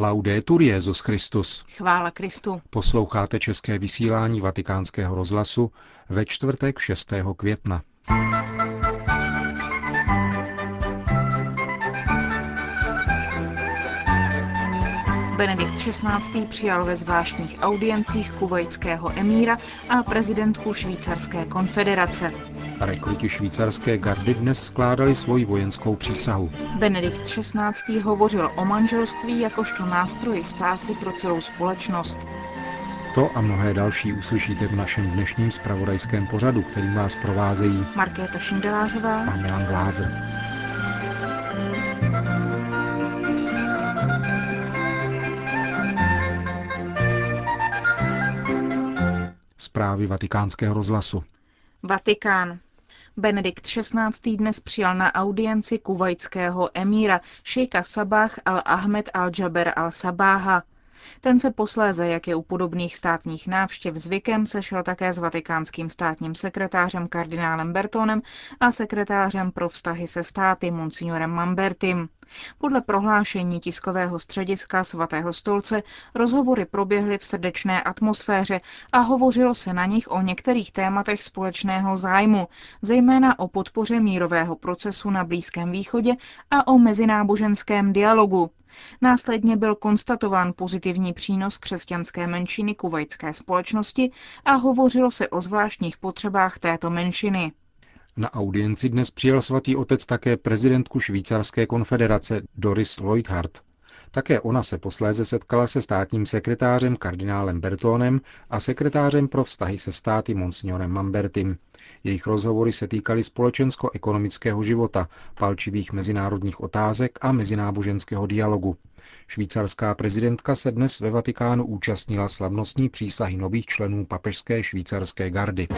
Laudetur Jezus Christus. Chvála Kristu. Posloucháte české vysílání Vatikánského rozhlasu ve čtvrtek 6. května. Benedikt XVI. přijal ve zvláštních audiencích kuvajského emíra a prezidentku Švýcarské konfederace. Rekruti švýcarské gardy dnes skládali svoji vojenskou přísahu. Benedikt XVI. hovořil o manželství jakožto nástroji spásy pro celou společnost. To a mnohé další uslyšíte v našem dnešním spravodajském pořadu, kterým vás provázejí Markéta Šindelářová a Milan Glázer. Zprávy vatikánského rozhlasu. Vatikán. Benedikt XVI. dnes přijal na audienci kuvajského emíra šejka Sabah al-Ahmed al-Jaber al-Sabáha. Ten se posléze, jak je u podobných státních návštěv zvykem, sešel také s vatikánským státním sekretářem kardinálem Bertonem a sekretářem pro vztahy se státy monsignorem Mambertim. Podle prohlášení tiskového střediska svatého stolce rozhovory proběhly v srdečné atmosféře a hovořilo se na nich o některých tématech společného zájmu, zejména o podpoře mírového procesu na Blízkém východě a o mezináboženském dialogu. Následně byl konstatován pozitivní přínos křesťanské menšiny kuvajské společnosti a hovořilo se o zvláštních potřebách této menšiny. Na audienci dnes přijel svatý otec také prezidentku švýcarské konfederace Doris Leuthard. Také ona se posléze setkala se státním sekretářem kardinálem Bertónem a sekretářem pro vztahy se státy monsignorem Mambertim. Jejich rozhovory se týkaly společensko-ekonomického života, palčivých mezinárodních otázek a mezináboženského dialogu. Švýcarská prezidentka se dnes ve Vatikánu účastnila slavnostní přísahy nových členů papežské švýcarské gardy.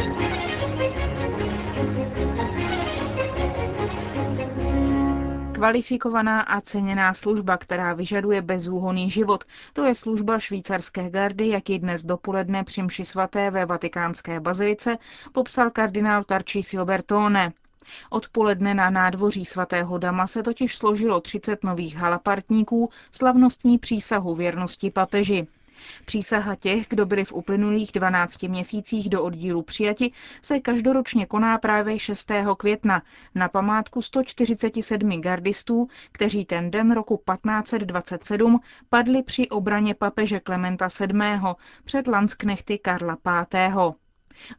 Kvalifikovaná a ceněná služba, která vyžaduje bezúhonný život, to je služba švýcarské gardy, jak ji dnes dopoledne při mši svaté ve vatikánské bazilice popsal kardinál Tarcísio Bertone. Odpoledne na nádvoří svatého Dama se totiž složilo 30 nových halapartníků slavnostní přísahu věrnosti papeži. Přísaha těch, kdo byli v uplynulých 12 měsících do oddílu přijati, se každoročně koná právě 6. května na památku 147 gardistů, kteří ten den roku 1527 padli při obraně papeže Klementa VII. před Lansknechty Karla V.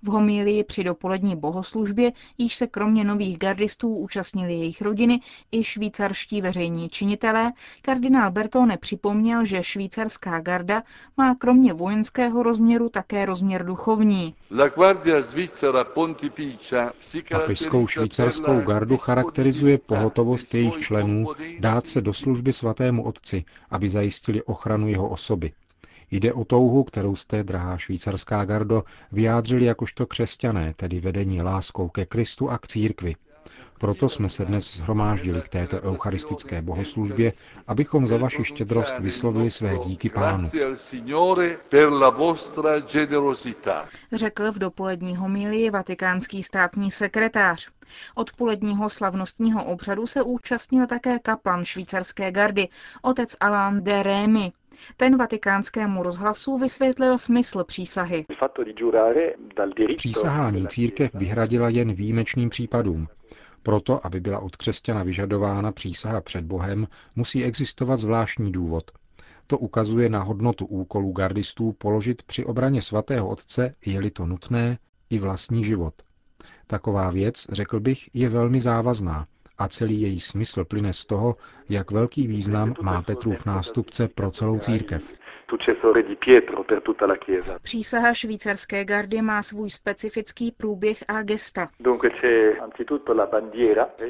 V homílii při dopolední bohoslužbě již se kromě nových gardistů účastnili jejich rodiny i švýcarští veřejní činitelé, kardinál Bertone připomněl, že švýcarská garda má kromě vojenského rozměru také rozměr duchovní. Papežskou švýcarskou gardu charakterizuje pohotovost jejich členů dát se do služby svatému otci, aby zajistili ochranu jeho osoby. Jde o touhu, kterou jste, drahá švýcarská gardo, vyjádřili jakožto křesťané, tedy vedení láskou ke Kristu a k církvi. Proto jsme se dnes zhromáždili k této eucharistické bohoslužbě, abychom za vaši štědrost vyslovili své díky pánu. Řekl v dopolední homílii vatikánský státní sekretář. Odpoledního slavnostního obřadu se účastnil také kaplan švýcarské gardy, otec Alain de Rémy. Ten vatikánskému rozhlasu vysvětlil smysl přísahy. Přísahání církev vyhradila jen výjimečným případům. Proto, aby byla od křesťana vyžadována přísaha před Bohem, musí existovat zvláštní důvod. To ukazuje na hodnotu úkolů gardistů položit při obraně svatého otce, je-li to nutné, i vlastní život. Taková věc, řekl bych, je velmi závazná a celý její smysl plyne z toho, jak velký význam má Petrův nástupce pro celou církev. Přísaha švýcarské gardy má svůj specifický průběh a gesta.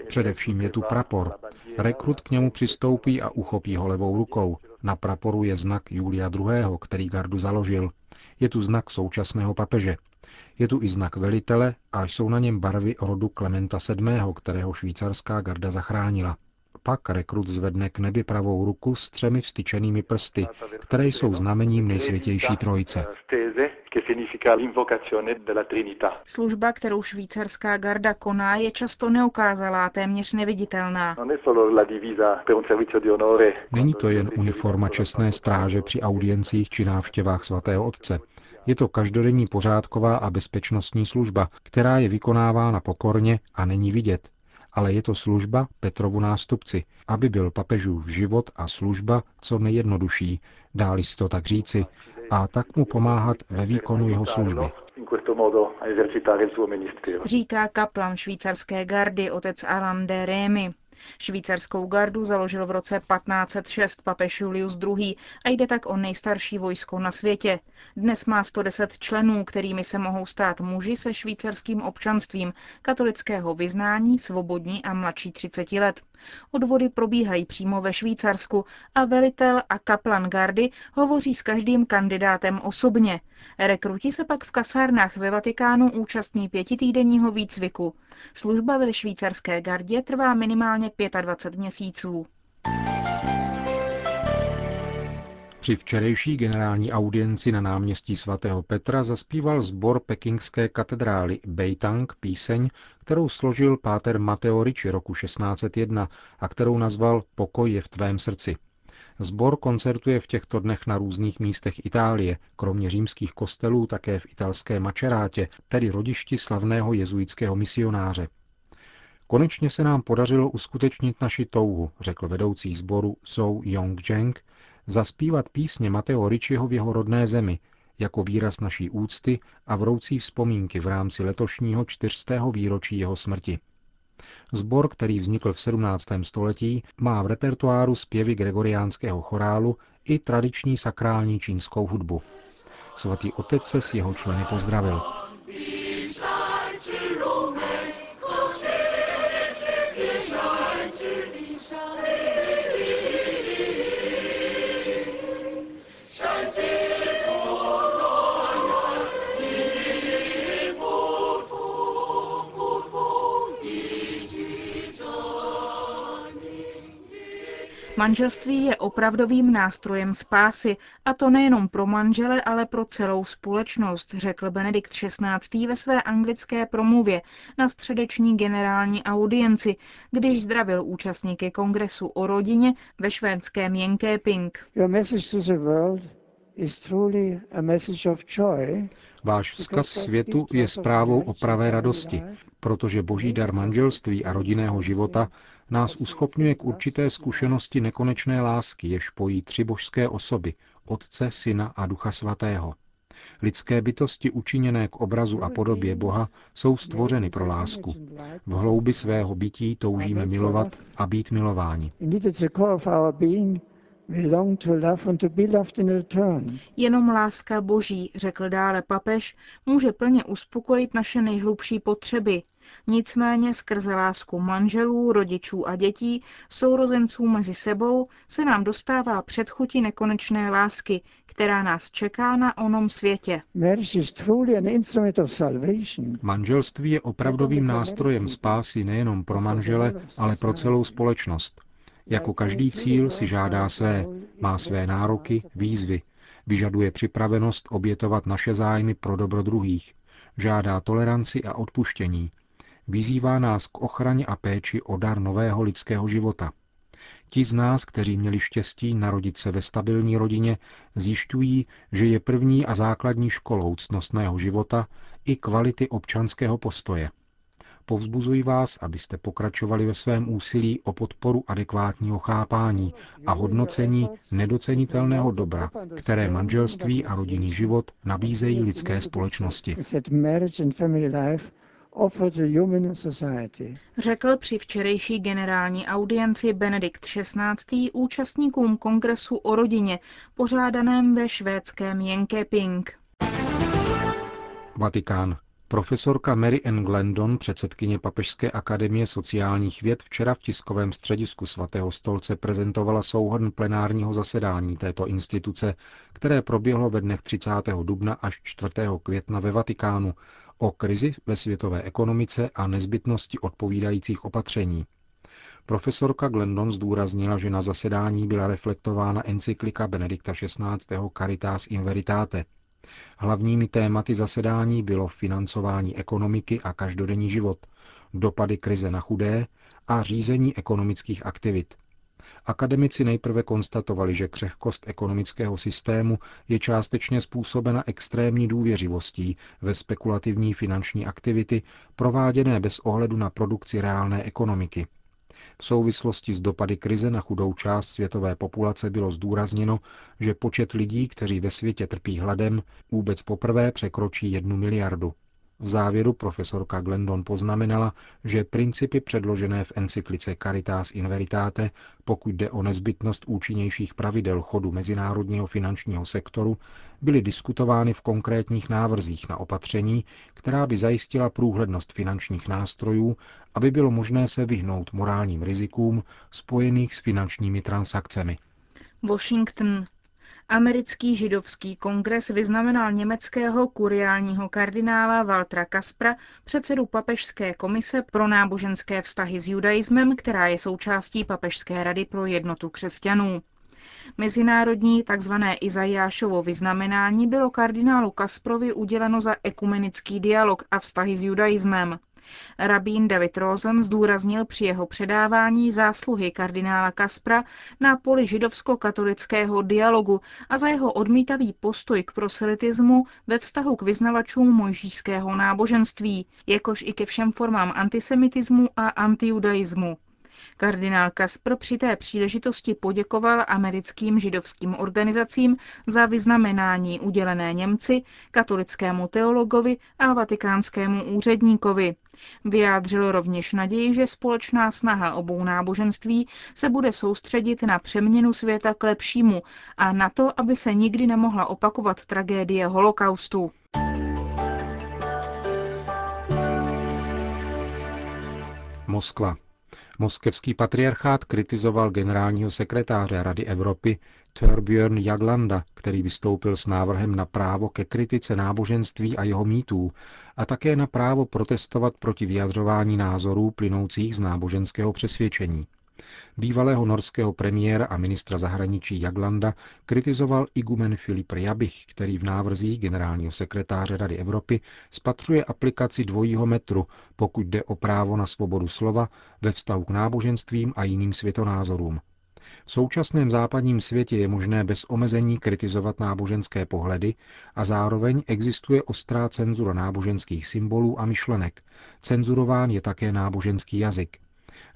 Především je tu prapor. Rekrut k němu přistoupí a uchopí ho levou rukou. Na praporu je znak Julia II., který gardu založil. Je tu znak současného papeže. Je tu i znak velitele a jsou na něm barvy rodu Klementa VII., kterého švýcarská garda zachránila. Pak rekrut zvedne k nebi pravou ruku s třemi vstyčenými prsty, které jsou znamením nejsvětější trojice. Služba, kterou švýcarská garda koná, je často neukázalá, téměř neviditelná. Není to jen uniforma čestné stráže při audiencích či návštěvách svatého otce. Je to každodenní pořádková a bezpečnostní služba, která je vykonávána pokorně a není vidět, ale je to služba Petrovu nástupci, aby byl papežův život a služba co nejjednodušší, dáli si to tak říci, a tak mu pomáhat ve výkonu jeho služby. Říká kaplan švýcarské gardy otec Alain de Rémy. Švýcarskou gardu založil v roce 1506 papež Julius II. a jde tak o nejstarší vojsko na světě. Dnes má 110 členů, kterými se mohou stát muži se švýcarským občanstvím, katolického vyznání, svobodní a mladší 30 let. Odvody probíhají přímo ve Švýcarsku a velitel a kaplan gardy hovoří s každým kandidátem osobně. Rekruti se pak v kasárnách ve Vatikánu účastní pětitýdenního výcviku. Služba ve švýcarské gardě trvá minimálně 25 měsíců. Při včerejší generální audienci na náměstí svatého Petra zaspíval sbor pekingské katedrály Beitang píseň, kterou složil páter Mateo Ricci roku 1601 a kterou nazval Pokoj je v tvém srdci. Zbor koncertuje v těchto dnech na různých místech Itálie, kromě římských kostelů také v italské Mačerátě, tedy rodišti slavného jezuitského misionáře. Konečně se nám podařilo uskutečnit naši touhu, řekl vedoucí sboru Zhou Yongzheng, zaspívat písně Mateo Ricciho v jeho rodné zemi, jako výraz naší úcty a vroucí vzpomínky v rámci letošního čtyřstého výročí jeho smrti. Zbor, který vznikl v 17. století, má v repertoáru zpěvy gregoriánského chorálu i tradiční sakrální čínskou hudbu. Svatý otec se s jeho členy pozdravil. Manželství je opravdovým nástrojem spásy, a to nejenom pro manžele, ale pro celou společnost, řekl Benedikt XVI. ve své anglické promluvě na středeční generální audienci, když zdravil účastníky kongresu o rodině ve švédském Jönköping. Váš vzkaz světu je zprávou o pravé radosti, protože boží dar manželství a rodinného života nás uschopňuje k určité zkušenosti nekonečné lásky, jež pojí tři božské osoby, Otce, Syna a Ducha Svatého. Lidské bytosti učiněné k obrazu a podobě Boha jsou stvořeny pro lásku. V hloubi svého bytí toužíme milovat a být milováni. Jenom láska Boží, řekl dále papež, může plně uspokojit naše nejhlubší potřeby. Nicméně skrze lásku manželů, rodičů a dětí, sourozenců mezi sebou, se nám dostává předchuti nekonečné lásky, která nás čeká na onom světě. Manželství je opravdovým nástrojem spásy nejenom pro manžele, ale pro celou společnost. Jako každý cíl si žádá své, má své nároky, výzvy, vyžaduje připravenost obětovat naše zájmy pro dobro druhých, žádá toleranci a odpuštění, vyzývá nás k ochraně a péči o dar nového lidského života. Ti z nás, kteří měli štěstí narodit se ve stabilní rodině, zjišťují, že je první a základní školou cnostného života i kvality občanského postoje – Povzbuzuji vás, abyste pokračovali ve svém úsilí o podporu adekvátního chápání a hodnocení nedocenitelného dobra, které manželství a rodinný život nabízejí lidské společnosti. Řekl při včerejší generální audienci Benedikt XVI. účastníkům kongresu o rodině, pořádaném ve švédském Jönköping. Vatikán. Profesorka Mary Ann Glendon, předsedkyně Papežské akademie sociálních věd, včera v tiskovém středisku svatého stolce prezentovala souhrn plenárního zasedání této instituce, které proběhlo ve dnech 30. dubna až 4. května ve Vatikánu o krizi ve světové ekonomice a nezbytnosti odpovídajících opatření. Profesorka Glendon zdůraznila, že na zasedání byla reflektována encyklika Benedikta XVI. Caritas in Veritate – Hlavními tématy zasedání bylo financování ekonomiky a každodenní život, dopady krize na chudé a řízení ekonomických aktivit. Akademici nejprve konstatovali, že křehkost ekonomického systému je částečně způsobena extrémní důvěřivostí ve spekulativní finanční aktivity prováděné bez ohledu na produkci reálné ekonomiky. V souvislosti s dopady krize na chudou část světové populace bylo zdůrazněno, že počet lidí, kteří ve světě trpí hladem, vůbec poprvé překročí jednu miliardu. V závěru profesorka Glendon poznamenala, že principy předložené v encyklice Caritas in Veritate, pokud jde o nezbytnost účinnějších pravidel chodu mezinárodního finančního sektoru, byly diskutovány v konkrétních návrzích na opatření, která by zajistila průhlednost finančních nástrojů, aby bylo možné se vyhnout morálním rizikům spojených s finančními transakcemi. Washington. Americký židovský kongres vyznamenal německého kuriálního kardinála Waltra Kaspra, předsedu Papežské komise pro náboženské vztahy s judaismem, která je součástí Papežské rady pro jednotu křesťanů. Mezinárodní tzv. Izajášovo vyznamenání bylo kardinálu Kasprovi uděleno za ekumenický dialog a vztahy s judaismem. Rabín David Rosen zdůraznil při jeho předávání zásluhy kardinála Kaspra na poli židovsko-katolického dialogu a za jeho odmítavý postoj k proselitismu ve vztahu k vyznavačům mojžíšského náboženství, jakož i ke všem formám antisemitismu a antijudaismu. Kardinál Kaspr při té příležitosti poděkoval americkým židovským organizacím za vyznamenání udělené Němci, katolickému teologovi a vatikánskému úředníkovi. Vyjádřil rovněž naději, že společná snaha obou náboženství se bude soustředit na přeměnu světa k lepšímu a na to, aby se nikdy nemohla opakovat tragédie holokaustu. Moskva. Moskevský patriarchát kritizoval generálního sekretáře Rady Evropy Torbjörn Jaglanda, který vystoupil s návrhem na právo ke kritice náboženství a jeho mýtů a také na právo protestovat proti vyjadřování názorů plynoucích z náboženského přesvědčení. Bývalého norského premiéra a ministra zahraničí Jaglanda kritizoval igumen Filip Jabich, který v návrzích generálního sekretáře Rady Evropy spatřuje aplikaci dvojího metru, pokud jde o právo na svobodu slova ve vztahu k náboženstvím a jiným světonázorům. V současném západním světě je možné bez omezení kritizovat náboženské pohledy a zároveň existuje ostrá cenzura náboženských symbolů a myšlenek. Cenzurován je také náboženský jazyk.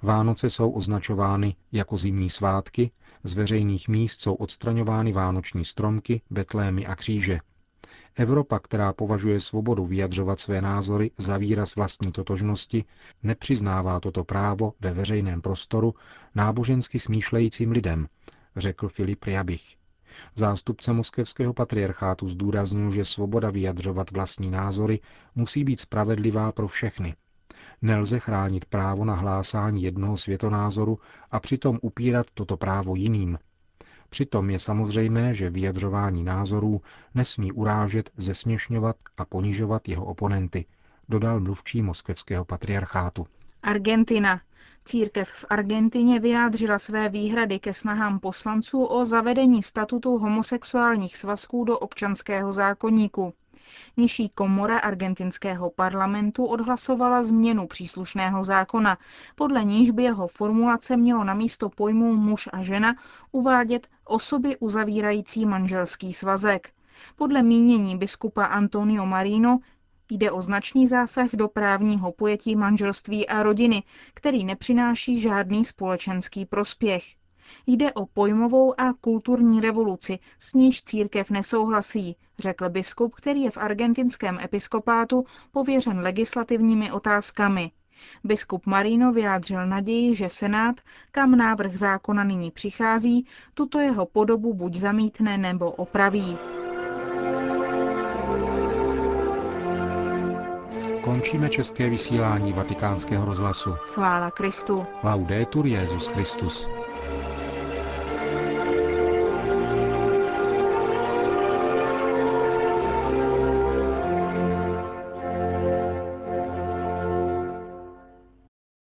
Vánoce jsou označovány jako zimní svátky, z veřejných míst jsou odstraňovány vánoční stromky, betlémy a kříže. Evropa, která považuje svobodu vyjadřovat své názory za výraz vlastní totožnosti, nepřiznává toto právo ve veřejném prostoru nábožensky smýšlejícím lidem, řekl Filip Jabich. Zástupce moskevského patriarchátu zdůraznil, že svoboda vyjadřovat vlastní názory musí být spravedlivá pro všechny, Nelze chránit právo na hlásání jednoho světonázoru a přitom upírat toto právo jiným. Přitom je samozřejmé, že vyjadřování názorů nesmí urážet, zesměšňovat a ponižovat jeho oponenty, dodal mluvčí moskevského patriarchátu. Argentina. Církev v Argentině vyjádřila své výhrady ke snahám poslanců o zavedení statutu homosexuálních svazků do občanského zákonníku. Nižší komora argentinského parlamentu odhlasovala změnu příslušného zákona, podle níž by jeho formulace mělo na místo pojmů muž a žena uvádět osoby uzavírající manželský svazek. Podle mínění biskupa Antonio Marino Jde o značný zásah do právního pojetí manželství a rodiny, který nepřináší žádný společenský prospěch. Jde o pojmovou a kulturní revoluci, s níž církev nesouhlasí, řekl biskup, který je v argentinském episkopátu pověřen legislativními otázkami. Biskup Marino vyjádřil naději, že Senát, kam návrh zákona nyní přichází, tuto jeho podobu buď zamítne nebo opraví. Končíme české vysílání vatikánského rozhlasu. Chvála Kristu. Laudetur Jezus Christus.